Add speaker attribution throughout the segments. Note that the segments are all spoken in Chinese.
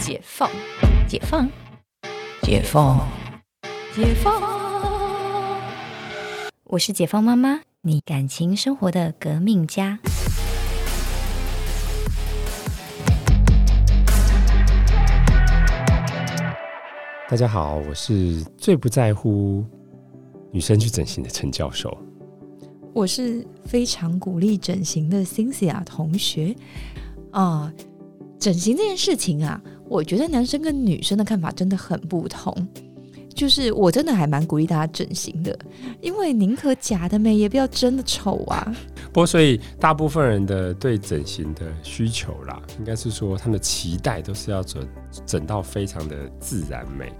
Speaker 1: 解放，解放，解放，解放。我是解放妈妈，你感情生活的革命家。
Speaker 2: 大家好，我是最不在乎女生去整形的陈教授。
Speaker 3: 我是非常鼓励整形的 Cynthia 同学啊。整形这件事情啊，我觉得男生跟女生的看法真的很不同。就是我真的还蛮鼓励大家整形的，因为宁可假的美，也不要真的丑啊。
Speaker 2: 不过，所以大部分人的对整形的需求啦，应该是说他们的期待都是要整整到非常的自然美。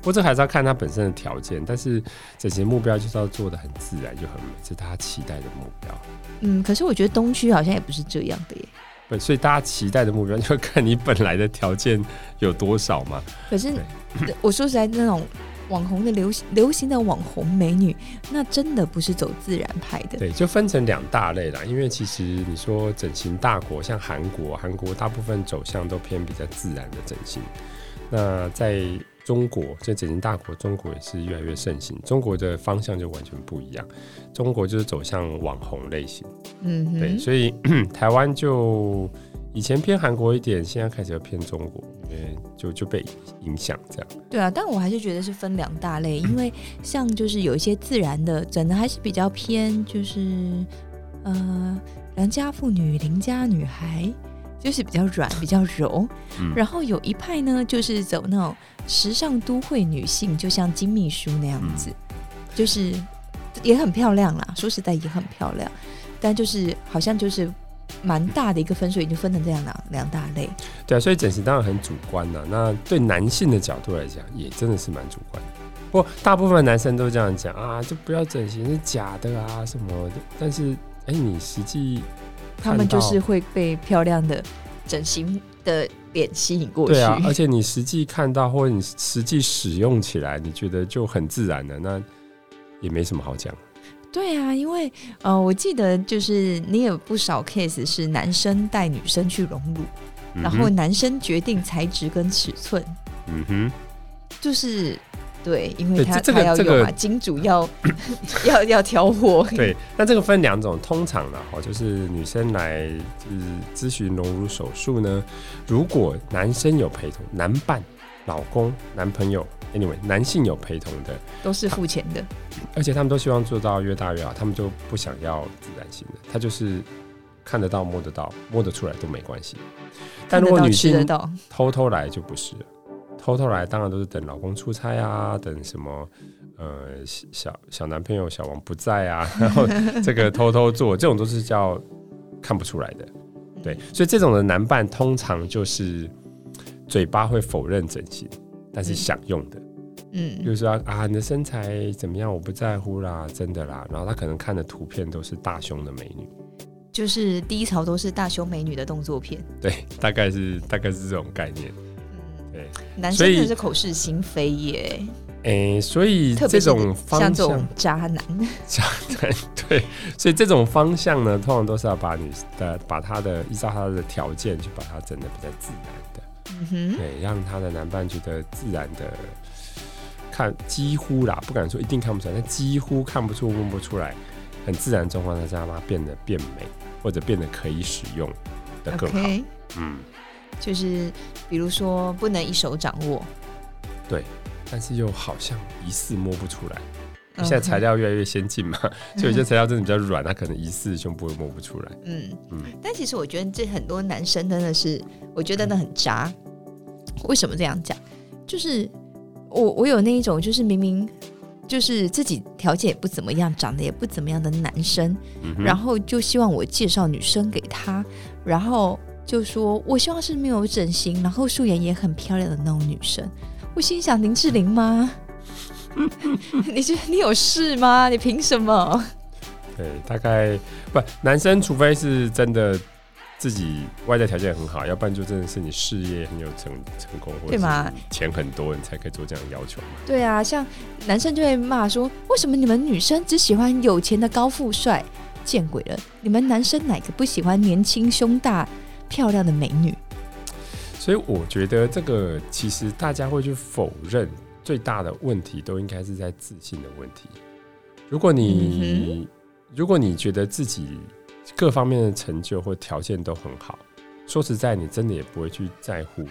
Speaker 2: 不过这还是要看他本身的条件，但是整形目标就是要做的很自然就很美，这是他期待的目标。
Speaker 3: 嗯，可是我觉得东区好像也不是这样的耶。
Speaker 2: 对，所以大家期待的目标就看你本来的条件有多少嘛。
Speaker 3: 可是我说实在，那种网红的流行流行的网红美女，那真的不是走自然派的。
Speaker 2: 对，就分成两大类啦。因为其实你说整形大国，像韩国，韩国大部分走向都偏比较自然的整形。那在中国，这整形大国，中国也是越来越盛行。中国的方向就完全不一样，中国就是走向网红类型。嗯，对，所以 台湾就以前偏韩国一点，现在开始要偏中国，因为就就被影响这样。
Speaker 3: 对啊，但我还是觉得是分两大类，因为像就是有一些自然的整的还是比较偏，就是呃良家妇女、邻家女孩。就是比较软，比较柔，然后有一派呢，就是走那种时尚都会女性，就像金秘书那样子，就是也很漂亮啦。说实在也很漂亮，但就是好像就是蛮大的一个分数，已经分成这样两两大类。
Speaker 2: 对啊，所以整形当然很主观呐。那对男性的角度来讲，也真的是蛮主观。不过大部分男生都这样讲啊，就不要整形是假的啊什么的。但是哎，你实际。
Speaker 3: 他们就是会被漂亮的整形的脸吸引过去。
Speaker 2: 对啊，而且你实际看到或者你实际使用起来，你觉得就很自然的，那也没什么好讲。
Speaker 3: 对啊，因为呃，我记得就是你有不少 case 是男生带女生去隆乳，然后男生决定材质跟尺寸。嗯哼，就是。对，因为他这个这个，金主要 要要挑货。
Speaker 2: 对，那这个分两种，通常呢，哈，就是女生来就是咨询隆乳手术呢，如果男生有陪同，男伴、老公、男朋友，anyway，男性有陪同的，
Speaker 3: 都是付钱的，
Speaker 2: 而且他们都希望做到越大越好，他们就不想要自然性的，他就是看得到、摸得到、摸得出来都没关系。但如果女性偷偷来就不是了。偷偷来，当然都是等老公出差啊，等什么呃小小男朋友小王不在啊，然后这个偷偷做，这种都是叫看不出来的。对，所以这种的男伴通常就是嘴巴会否认整形，但是想用的，嗯，就是说啊你的身材怎么样，我不在乎啦，真的啦。然后他可能看的图片都是大胸的美女，
Speaker 3: 就是第一潮都是大胸美女的动作片。
Speaker 2: 对，大概是大概是这种概念。
Speaker 3: 男生真的是口是心非耶，
Speaker 2: 哎，所以这种
Speaker 3: 像这种渣男，
Speaker 2: 渣男对，所以这种方向呢，通常都是要把女的把他的依照他的条件去把他整的比较自然的，嗯哼，对，让他的男伴觉得自然的看，几乎啦，不敢说一定看不出来，但几乎看不出、问不出来，很自然状况下，让他变得变美，或者变得可以使用的更好，
Speaker 3: 嗯。就是，比如说不能一手掌握，
Speaker 2: 对，但是又好像疑似摸不出来。现在材料越来越先进嘛，所以有些材料真的比较软，它可能疑似胸部摸不出来。嗯
Speaker 3: 嗯。但其实我觉得这很多男生真的是，我觉得那很渣。为什么这样讲？就是我我有那一种，就是明明就是自己条件也不怎么样，长得也不怎么样的男生，然后就希望我介绍女生给他，然后。就说我希望是没有整形，然后素颜也很漂亮的那种女生。我心想林志玲吗？你觉得你有事吗？你凭什么？
Speaker 2: 对，大概不男生，除非是真的自己外在条件很好，要不然就真的是你事业很有成成功，
Speaker 3: 对吗？
Speaker 2: 钱很多，你才可以做这样的要求嘛。
Speaker 3: 对啊，像男生就会骂说，为什么你们女生只喜欢有钱的高富帅？见鬼了！你们男生哪个不喜欢年轻胸大？漂亮的美女，
Speaker 2: 所以我觉得这个其实大家会去否认，最大的问题都应该是在自信的问题。如果你如果你觉得自己各方面的成就或条件都很好，说实在，你真的也不会去在乎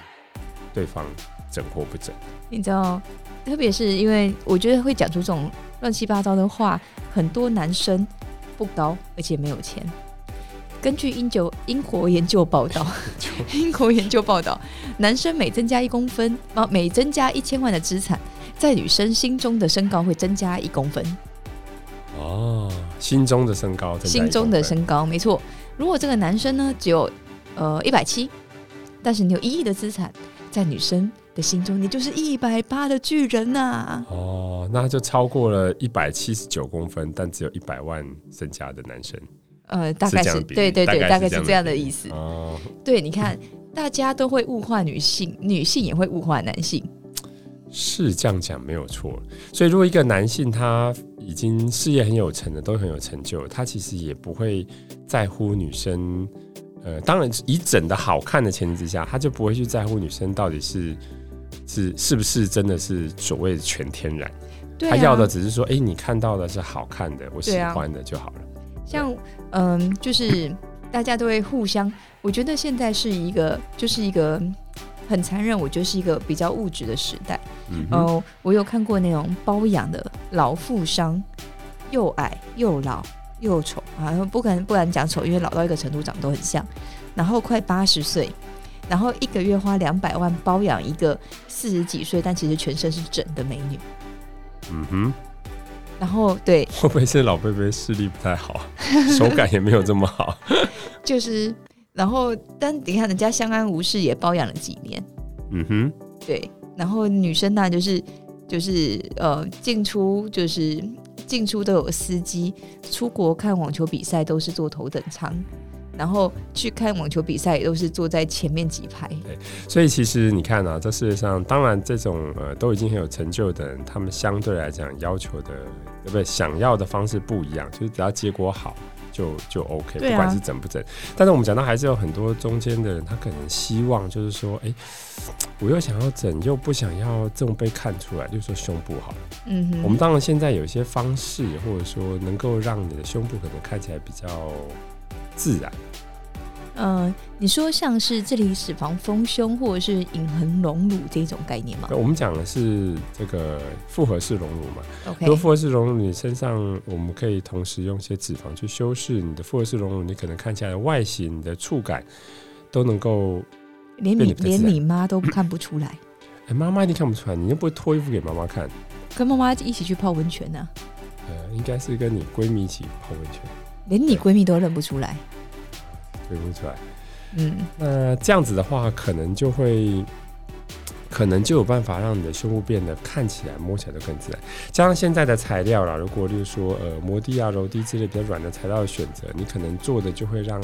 Speaker 2: 对方整或不整。
Speaker 3: 你知道，特别是因为我觉得会讲出这种乱七八糟的话，很多男生不高，而且没有钱。根据英九英国研究报道，英国研究报道，男生每增加一公分，啊，每增加一千万的资产，在女生心中的身高会增加一公分。
Speaker 2: 哦，心中的身高，
Speaker 3: 心中的身高，没错。如果这个男生呢只有呃一百七，但是你有一亿的资产，在女生的心中，你就是一百八的巨人呐。
Speaker 2: 哦，那就超过了一百七十九公分，但只有一百万身家的男生。
Speaker 3: 呃，大概是对对对，大概是这样的意思。哦，对，你看，大家都会物化女性，女性也会物化男性。
Speaker 2: 是这样讲没有错。所以，如果一个男性他已经事业很有成的，都很有成就，他其实也不会在乎女生。呃，当然以整的好看的前提之下，他就不会去在乎女生到底是是是不是真的是所谓的全天然。他要的只是说，哎，你看到的是好看的，我喜欢的就好了。
Speaker 3: 像嗯，就是大家都会互相。我觉得现在是一个，就是一个很残忍。我觉得是一个比较物质的时代。嗯哦，我有看过那种包养的老富商，又矮又老又丑啊！不可能不敢讲丑，因为老到一个程度长都很像。然后快八十岁，然后一个月花两百万包养一个四十几岁但其实全身是整的美女。嗯哼。然后对，
Speaker 2: 会不会是老贝贝视力不太好，手感也没有这么好？
Speaker 3: 就是，然后但你看人家相安无事也包养了几年，嗯哼，对。然后女生呢，就是就是呃进出就是进出都有司机，出国看网球比赛都是坐头等舱。然后去看网球比赛，也都是坐在前面几排。
Speaker 2: 对，所以其实你看啊，这世界上当然这种呃都已经很有成就的人，他们相对来讲要求的，不对？想要的方式不一样，就是只要结果好就就 OK，不管是整不整。但是我们讲到还是有很多中间的人，他可能希望就是说，哎，我又想要整，又不想要这种被看出来，就是说胸部好了。嗯哼。我们当然现在有一些方式，或者说能够让你的胸部可能看起来比较。自然，
Speaker 3: 嗯，你说像是这里脂肪丰胸，或者是隐痕隆乳这种概念吗？
Speaker 2: 我们讲的是这个复合式隆乳嘛。
Speaker 3: OK，
Speaker 2: 如果复合式隆乳，你身上我们可以同时用一些脂肪去修饰你的复合式隆乳，你可能看起来外形、的触感都能够
Speaker 3: 连你连你妈都看不出来。
Speaker 2: 哎，妈妈一定看不出来，你又不会脱衣服给妈妈看，
Speaker 3: 跟妈妈一起去泡温泉呢？
Speaker 2: 呃，应该是跟你闺蜜一起泡温泉。
Speaker 3: 连你闺蜜都认不出来，
Speaker 2: 认不出来。嗯，那这样子的话，可能就会，可能就有办法让你的胸部变得看起来、摸起来都更自然。加上现在的材料啦，如果就是说呃摩的啊、柔地之类比较软的材料的选择，你可能做的就会让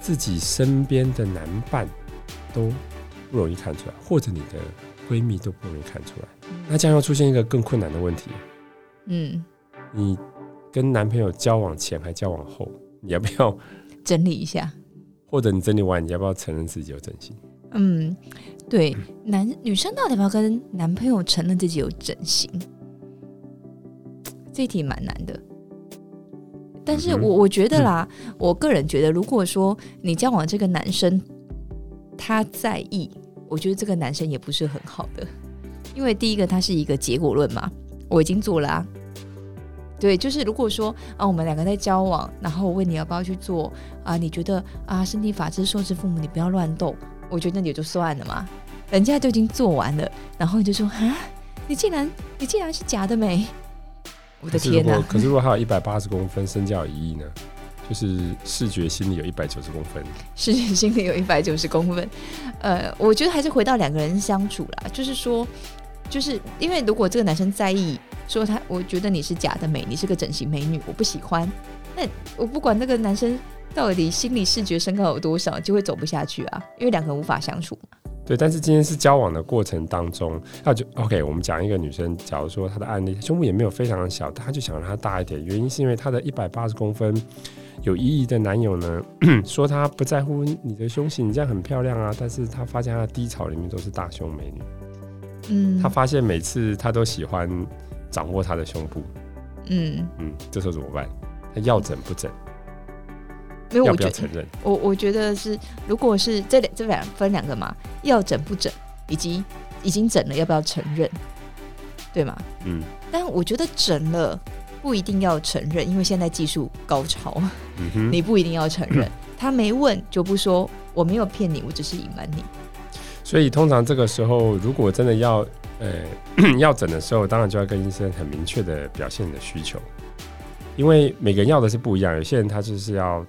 Speaker 2: 自己身边的男伴都不容易看出来，或者你的闺蜜都不容易看出来。那将要出现一个更困难的问题。嗯，你。跟男朋友交往前还交往后，你要不要
Speaker 3: 整理一下？
Speaker 2: 或者你整理完，你要不要承认自己有整形？
Speaker 3: 嗯，对，男女生到底要不要跟男朋友承认自己有整形？这题蛮难的。但是我我觉得啦，我个人觉得，如果说你交往这个男生他在意，我觉得这个男生也不是很好的，因为第一个他是一个结果论嘛，我已经做了啊。对，就是如果说啊，我们两个在交往，然后我问你要不要去做啊，你觉得啊，身体法治受之父母，你不要乱动，我觉得那也就算了嘛。人家都已经做完了，然后你就说啊，你竟然你竟然是假的美，我的天哪！
Speaker 2: 可是如果还有一百八十公分，身价有一亿呢？就是视觉心理有一百九十公分，
Speaker 3: 视觉心理有一百九十公分，呃，我觉得还是回到两个人相处啦，就是说。就是因为如果这个男生在意说他，我觉得你是假的美，你是个整形美女，我不喜欢。那我不管那个男生到底心理视觉身高有多少，就会走不下去啊，因为两个人无法相处。
Speaker 2: 对，但是今天是交往的过程当中，那就 OK。我们讲一个女生，假如说她的案例，胸部也没有非常的小，她就想让她大一点，原因是因为她的一百八十公分有意义的男友呢，说她不在乎你的胸型，你这样很漂亮啊，但是她发现她的低潮里面都是大胸美女，嗯，她发现每次她都喜欢掌握他的胸部，嗯嗯，这时候怎么办？他要整不整？
Speaker 3: 没有，
Speaker 2: 我觉得
Speaker 3: 我我觉得是，如果是这两这两分两个嘛，要整不整，以及已经整了要不要承认，对吗？嗯。但我觉得整了不一定要承认，因为现在技术高超，嗯 你不一定要承认。他没问就不说，我没有骗你，我只是隐瞒你。
Speaker 2: 所以通常这个时候，如果真的要呃 要诊的时候，当然就要跟医生很明确的表现你的需求，因为每个人要的是不一样，有些人他就是要。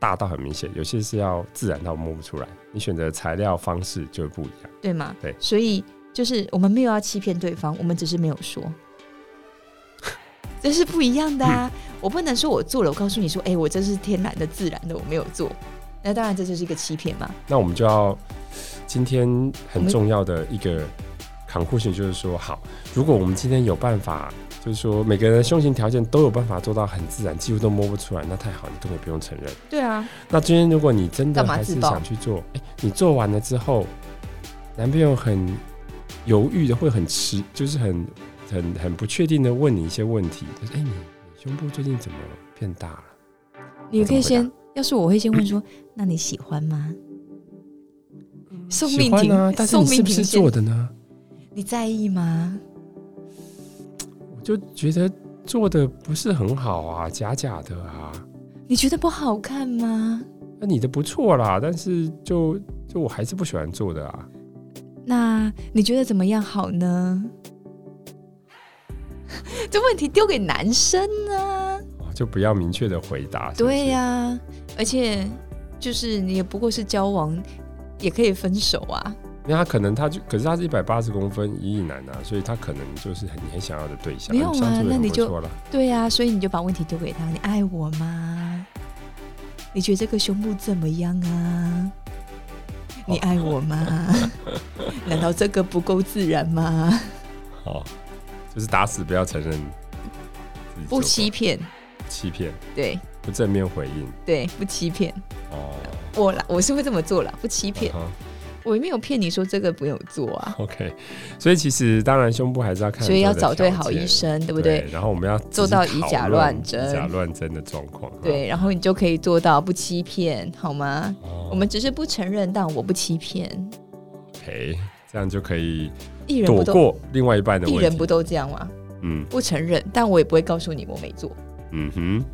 Speaker 2: 大到很明显，有些是要自然到摸不出来。你选择材料方式就不一样，
Speaker 3: 对吗？
Speaker 2: 对，
Speaker 3: 所以就是我们没有要欺骗对方，我们只是没有说，这是不一样的啊！我不能说我做了，我告诉你说，哎，我这是天然的、自然的，我没有做。那当然这就是一个欺骗嘛。
Speaker 2: 那我们就要今天很重要的一个 conclusion 就是说，好，如果我们今天有办法。就是说，每个人的胸型条件都有办法做到很自然，几乎都摸不出来，那太好，你根本不用承认。
Speaker 3: 对啊。
Speaker 2: 那今天如果你真的还是想去做，哎，你做完了之后，男朋友很犹豫的，会很迟，就是很很很不确定的问你一些问题，就是哎，你胸部最近怎么变大了？
Speaker 3: 你可以先，要是我会先问说，那你喜欢吗？
Speaker 2: 喜欢啊，但是你是不是做的呢？
Speaker 3: 你在意吗？
Speaker 2: 我就觉得做的不是很好啊，假假的啊。
Speaker 3: 你觉得不好看吗？
Speaker 2: 那你的不错啦，但是就就我还是不喜欢做的啊。
Speaker 3: 那你觉得怎么样好呢？这问题丢给男生呢？
Speaker 2: 就不要明确的回答。
Speaker 3: 对呀，而且就是你也不过是交往，也可以分手啊。
Speaker 2: 因为他可能他就，可是他是一百八十公分一亿男啊，所以他可能就是很很想要的对象。
Speaker 3: 没有啊，那你就。对呀，所以你就把问题丢给他。你爱我吗？你觉得这个胸部怎么样啊？你爱我吗？难道这个不够自然吗？
Speaker 2: 好，就是打死不要承认，
Speaker 3: 不欺骗，
Speaker 2: 欺骗，
Speaker 3: 对，
Speaker 2: 不正面回应，
Speaker 3: 对，不欺骗。哦，我啦，我是会这么做了，不欺骗。我也没有骗你说这个不用做啊。
Speaker 2: OK，所以其实当然胸部还是要看，
Speaker 3: 所以要找对好医生，对不对？
Speaker 2: 然后我们要
Speaker 3: 做到以假乱真、
Speaker 2: 以假乱真的状况。
Speaker 3: 对，然后你就可以做到不欺骗，好吗？我们只是不承认，但我不欺骗。
Speaker 2: OK，这样就可以躲过另外一半的问
Speaker 3: 题。艺人不都这样吗？嗯，不承认，但我也不会告诉你我没做。嗯哼。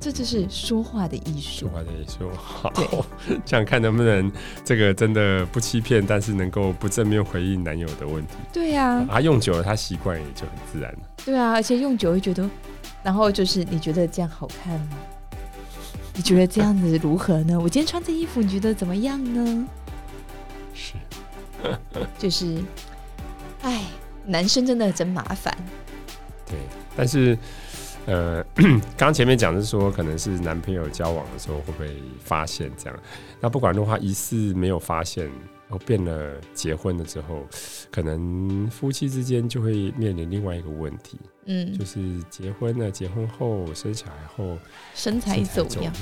Speaker 3: 这就是说话的艺术。
Speaker 2: 说话的艺术，好，想 看能不能这个真的不欺骗，但是能够不正面回应男友的问题。
Speaker 3: 对呀，
Speaker 2: 他用久了，他习惯也就很自然了。
Speaker 3: 对啊，而且用久会觉得，然后就是你觉得这样好看吗？你觉得这样子如何呢？我今天穿这衣服，你觉得怎么样呢？
Speaker 2: 是，
Speaker 3: 就是，哎，男生真的真麻烦。
Speaker 2: 对，但是。呃，刚前面讲是说，可能是男朋友交往的时候会不会发现这样？那不管的话，疑似没有发现，然后变了结婚了之后，可能夫妻之间就会面临另外一个问题，嗯，就是结婚了，结婚后生小孩后，
Speaker 3: 身材怎么样？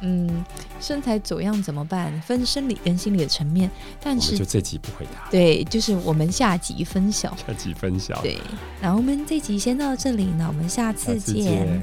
Speaker 3: 嗯，身材走样怎么办？分生理跟心理的层面，但是
Speaker 2: 就这集不回答。
Speaker 3: 对，就是我们下集分晓。
Speaker 2: 下集分晓。
Speaker 3: 对，那我们这集先到这里，那我们下次见。